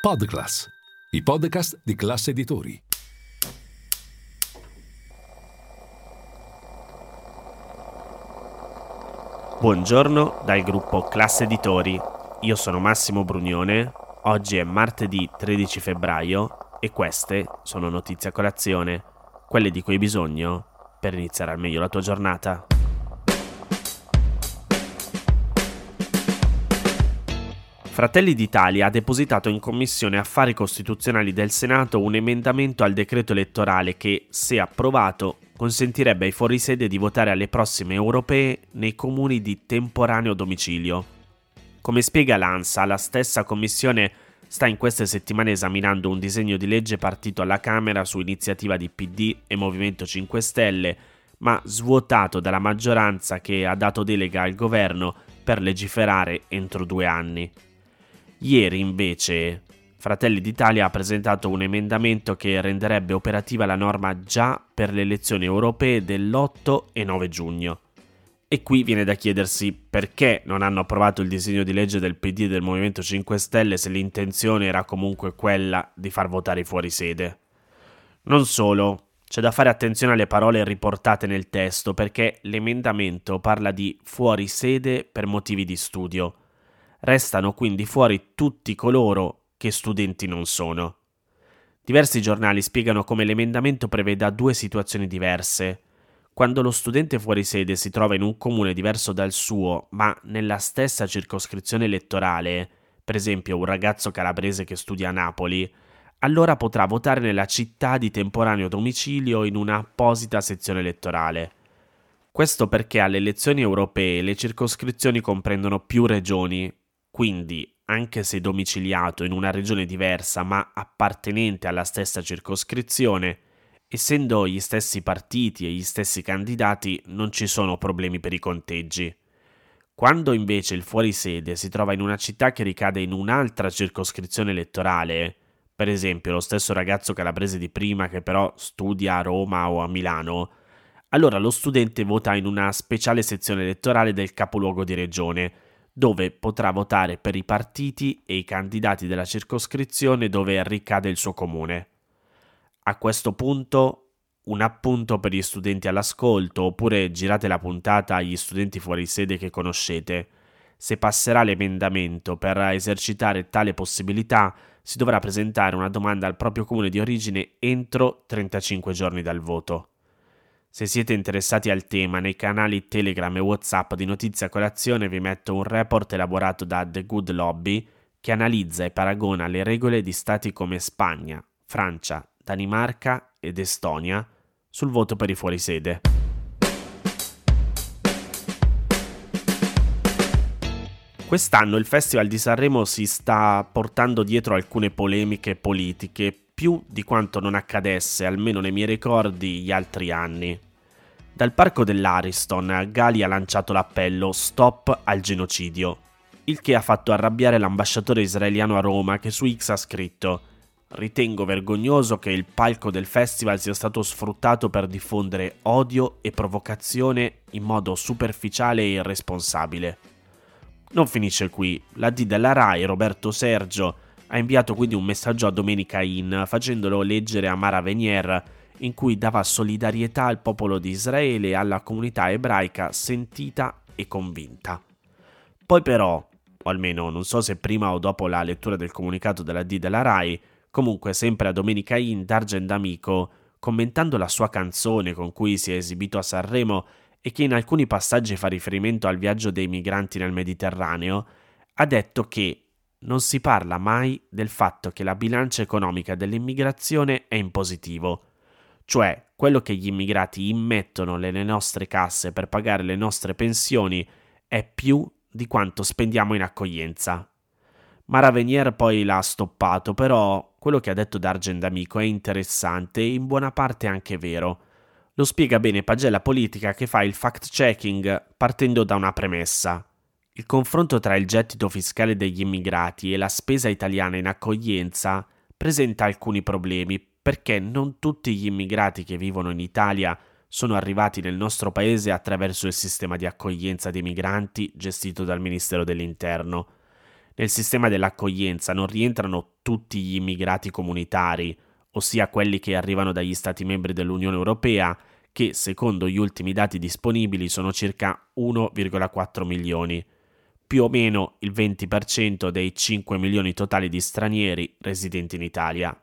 Podclass, i podcast di classe editori. Buongiorno dal gruppo Classe Editori. Io sono Massimo Brugnone. Oggi è martedì 13 febbraio e queste sono notizie a colazione, quelle di cui hai bisogno per iniziare al meglio la tua giornata. Fratelli d'Italia ha depositato in Commissione Affari Costituzionali del Senato un emendamento al decreto elettorale che, se approvato, consentirebbe ai fuorisede di votare alle prossime europee nei comuni di temporaneo domicilio. Come spiega l'ANSA, la stessa Commissione sta in queste settimane esaminando un disegno di legge partito alla Camera su iniziativa di PD e Movimento 5 Stelle, ma svuotato dalla maggioranza che ha dato delega al governo per legiferare entro due anni. Ieri invece Fratelli d'Italia ha presentato un emendamento che renderebbe operativa la norma già per le elezioni europee dell'8 e 9 giugno. E qui viene da chiedersi perché non hanno approvato il disegno di legge del PD e del Movimento 5 Stelle se l'intenzione era comunque quella di far votare fuori sede. Non solo, c'è da fare attenzione alle parole riportate nel testo perché l'emendamento parla di fuori sede per motivi di studio Restano quindi fuori tutti coloro che studenti non sono. Diversi giornali spiegano come l'emendamento preveda due situazioni diverse. Quando lo studente fuori sede si trova in un comune diverso dal suo, ma nella stessa circoscrizione elettorale, per esempio un ragazzo calabrese che studia a Napoli, allora potrà votare nella città di temporaneo domicilio in un'apposita sezione elettorale. Questo perché alle elezioni europee le circoscrizioni comprendono più regioni, quindi, anche se domiciliato in una regione diversa ma appartenente alla stessa circoscrizione, essendo gli stessi partiti e gli stessi candidati non ci sono problemi per i conteggi. Quando invece il fuorisede si trova in una città che ricade in un'altra circoscrizione elettorale, per esempio lo stesso ragazzo calabrese di prima che però studia a Roma o a Milano, allora lo studente vota in una speciale sezione elettorale del capoluogo di regione, dove potrà votare per i partiti e i candidati della circoscrizione dove ricade il suo comune. A questo punto un appunto per gli studenti all'ascolto oppure girate la puntata agli studenti fuori sede che conoscete. Se passerà l'emendamento per esercitare tale possibilità, si dovrà presentare una domanda al proprio comune di origine entro 35 giorni dal voto. Se siete interessati al tema, nei canali Telegram e WhatsApp di Notizia Colazione vi metto un report elaborato da The Good Lobby che analizza e paragona le regole di stati come Spagna, Francia, Danimarca ed Estonia sul voto per i fuorisede. Quest'anno il Festival di Sanremo si sta portando dietro alcune polemiche politiche più di quanto non accadesse, almeno nei miei ricordi, gli altri anni. Dal parco dell'Ariston, Gali ha lanciato l'appello Stop al genocidio, il che ha fatto arrabbiare l'ambasciatore israeliano a Roma che su X ha scritto Ritengo vergognoso che il palco del festival sia stato sfruttato per diffondere odio e provocazione in modo superficiale e irresponsabile. Non finisce qui, la D della RAI, Roberto Sergio, ha inviato quindi un messaggio a Domenica In facendolo leggere a Mara Venier in cui dava solidarietà al popolo di Israele e alla comunità ebraica sentita e convinta. Poi però, o almeno non so se prima o dopo la lettura del comunicato della D della RAI, comunque sempre a Domenica In Dargen D'Amico, commentando la sua canzone con cui si è esibito a Sanremo e che in alcuni passaggi fa riferimento al viaggio dei migranti nel Mediterraneo, ha detto che non si parla mai del fatto che la bilancia economica dell'immigrazione è in positivo, cioè quello che gli immigrati immettono nelle nostre casse per pagare le nostre pensioni è più di quanto spendiamo in accoglienza. Mara Venier poi l'ha stoppato, però quello che ha detto D'Argent D'Amico è interessante e in buona parte anche vero. Lo spiega bene Pagella Politica che fa il fact-checking partendo da una premessa. Il confronto tra il gettito fiscale degli immigrati e la spesa italiana in accoglienza presenta alcuni problemi perché non tutti gli immigrati che vivono in Italia sono arrivati nel nostro paese attraverso il sistema di accoglienza dei migranti gestito dal Ministero dell'Interno. Nel sistema dell'accoglienza non rientrano tutti gli immigrati comunitari, ossia quelli che arrivano dagli Stati membri dell'Unione Europea, che secondo gli ultimi dati disponibili sono circa 1,4 milioni, più o meno il 20% dei 5 milioni totali di stranieri residenti in Italia.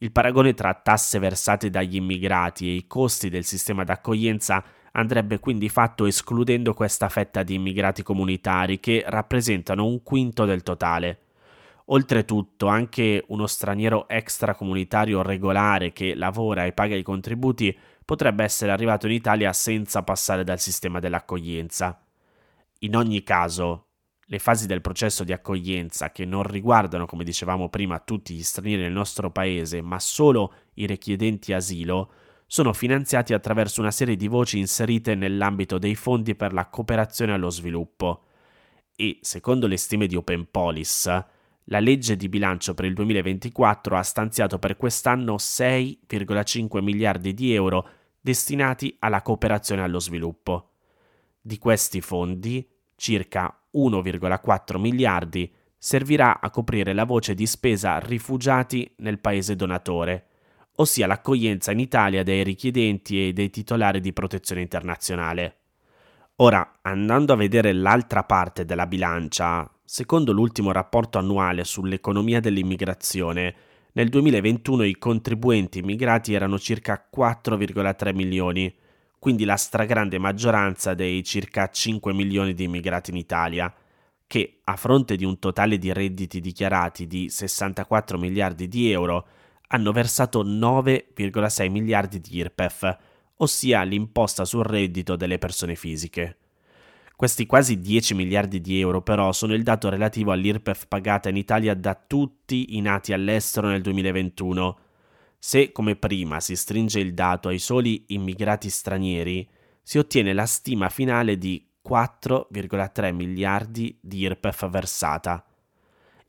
Il paragone tra tasse versate dagli immigrati e i costi del sistema d'accoglienza andrebbe quindi fatto escludendo questa fetta di immigrati comunitari che rappresentano un quinto del totale. Oltretutto, anche uno straniero extracomunitario regolare che lavora e paga i contributi potrebbe essere arrivato in Italia senza passare dal sistema dell'accoglienza. In ogni caso, le fasi del processo di accoglienza che non riguardano, come dicevamo prima, tutti gli stranieri nel nostro paese, ma solo i richiedenti asilo, sono finanziati attraverso una serie di voci inserite nell'ambito dei fondi per la cooperazione allo sviluppo. E, secondo le stime di Open Police, la legge di bilancio per il 2024 ha stanziato per quest'anno 6,5 miliardi di euro destinati alla cooperazione allo sviluppo. Di questi fondi, circa 1,4 miliardi servirà a coprire la voce di spesa rifugiati nel paese donatore, ossia l'accoglienza in Italia dei richiedenti e dei titolari di protezione internazionale. Ora, andando a vedere l'altra parte della bilancia, secondo l'ultimo rapporto annuale sull'economia dell'immigrazione, nel 2021 i contribuenti immigrati erano circa 4,3 milioni, quindi la stragrande maggioranza dei circa 5 milioni di immigrati in Italia, che a fronte di un totale di redditi dichiarati di 64 miliardi di euro hanno versato 9,6 miliardi di IRPEF, ossia l'imposta sul reddito delle persone fisiche. Questi quasi 10 miliardi di euro però sono il dato relativo all'IRPEF pagata in Italia da tutti i nati all'estero nel 2021. Se come prima si stringe il dato ai soli immigrati stranieri, si ottiene la stima finale di 4,3 miliardi di IRPEF versata.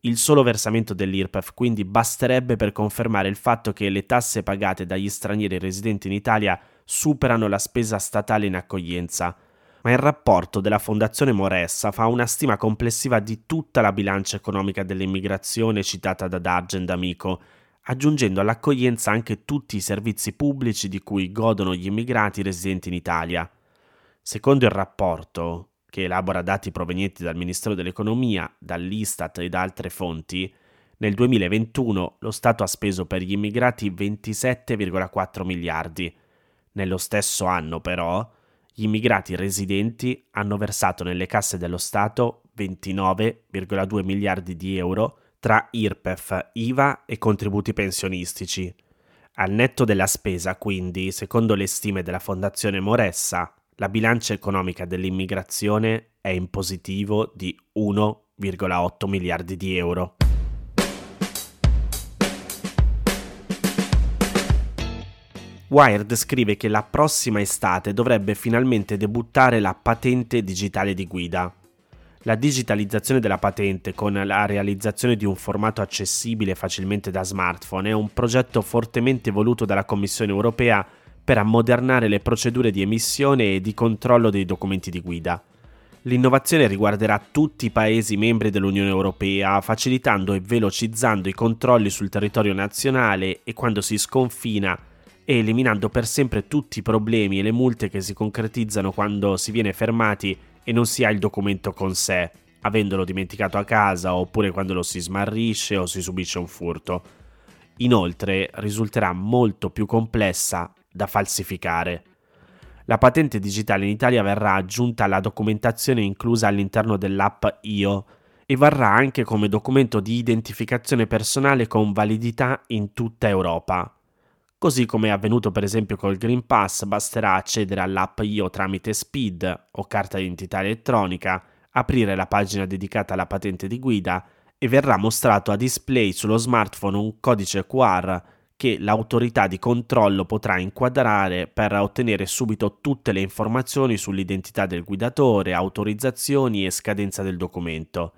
Il solo versamento dell'IRPEF quindi basterebbe per confermare il fatto che le tasse pagate dagli stranieri residenti in Italia superano la spesa statale in accoglienza, ma il rapporto della Fondazione Moressa fa una stima complessiva di tutta la bilancia economica dell'immigrazione citata da Dargen D'Amico, aggiungendo all'accoglienza anche tutti i servizi pubblici di cui godono gli immigrati residenti in Italia. Secondo il rapporto, che elabora dati provenienti dal Ministero dell'Economia, dall'Istat e da altre fonti, nel 2021 lo Stato ha speso per gli immigrati 27,4 miliardi. Nello stesso anno, però, gli immigrati residenti hanno versato nelle casse dello Stato 29,2 miliardi di euro tra IRPEF, IVA e contributi pensionistici. Al netto della spesa, quindi, secondo le stime della Fondazione Moressa, la bilancia economica dell'immigrazione è in positivo di 1,8 miliardi di euro. Wired scrive che la prossima estate dovrebbe finalmente debuttare la patente digitale di guida. La digitalizzazione della patente con la realizzazione di un formato accessibile facilmente da smartphone è un progetto fortemente voluto dalla Commissione europea per ammodernare le procedure di emissione e di controllo dei documenti di guida. L'innovazione riguarderà tutti i Paesi membri dell'Unione Europea, facilitando e velocizzando i controlli sul territorio nazionale e quando si sconfina e eliminando per sempre tutti i problemi e le multe che si concretizzano quando si viene fermati e non si ha il documento con sé, avendolo dimenticato a casa oppure quando lo si smarrisce o si subisce un furto. Inoltre risulterà molto più complessa da falsificare. La patente digitale in Italia verrà aggiunta alla documentazione inclusa all'interno dell'app IO e varrà anche come documento di identificazione personale con validità in tutta Europa. Così come è avvenuto per esempio col Green Pass, basterà accedere all'app IO tramite SPID o carta d'identità elettronica, aprire la pagina dedicata alla patente di guida e verrà mostrato a display sullo smartphone un codice QR che l'autorità di controllo potrà inquadrare per ottenere subito tutte le informazioni sull'identità del guidatore, autorizzazioni e scadenza del documento.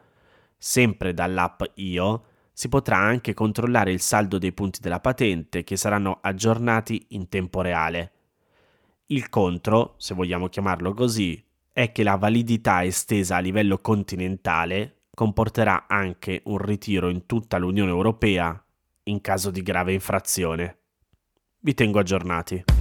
Sempre dall'app IO si potrà anche controllare il saldo dei punti della patente che saranno aggiornati in tempo reale. Il contro, se vogliamo chiamarlo così, è che la validità estesa a livello continentale comporterà anche un ritiro in tutta l'Unione Europea in caso di grave infrazione. Vi tengo aggiornati.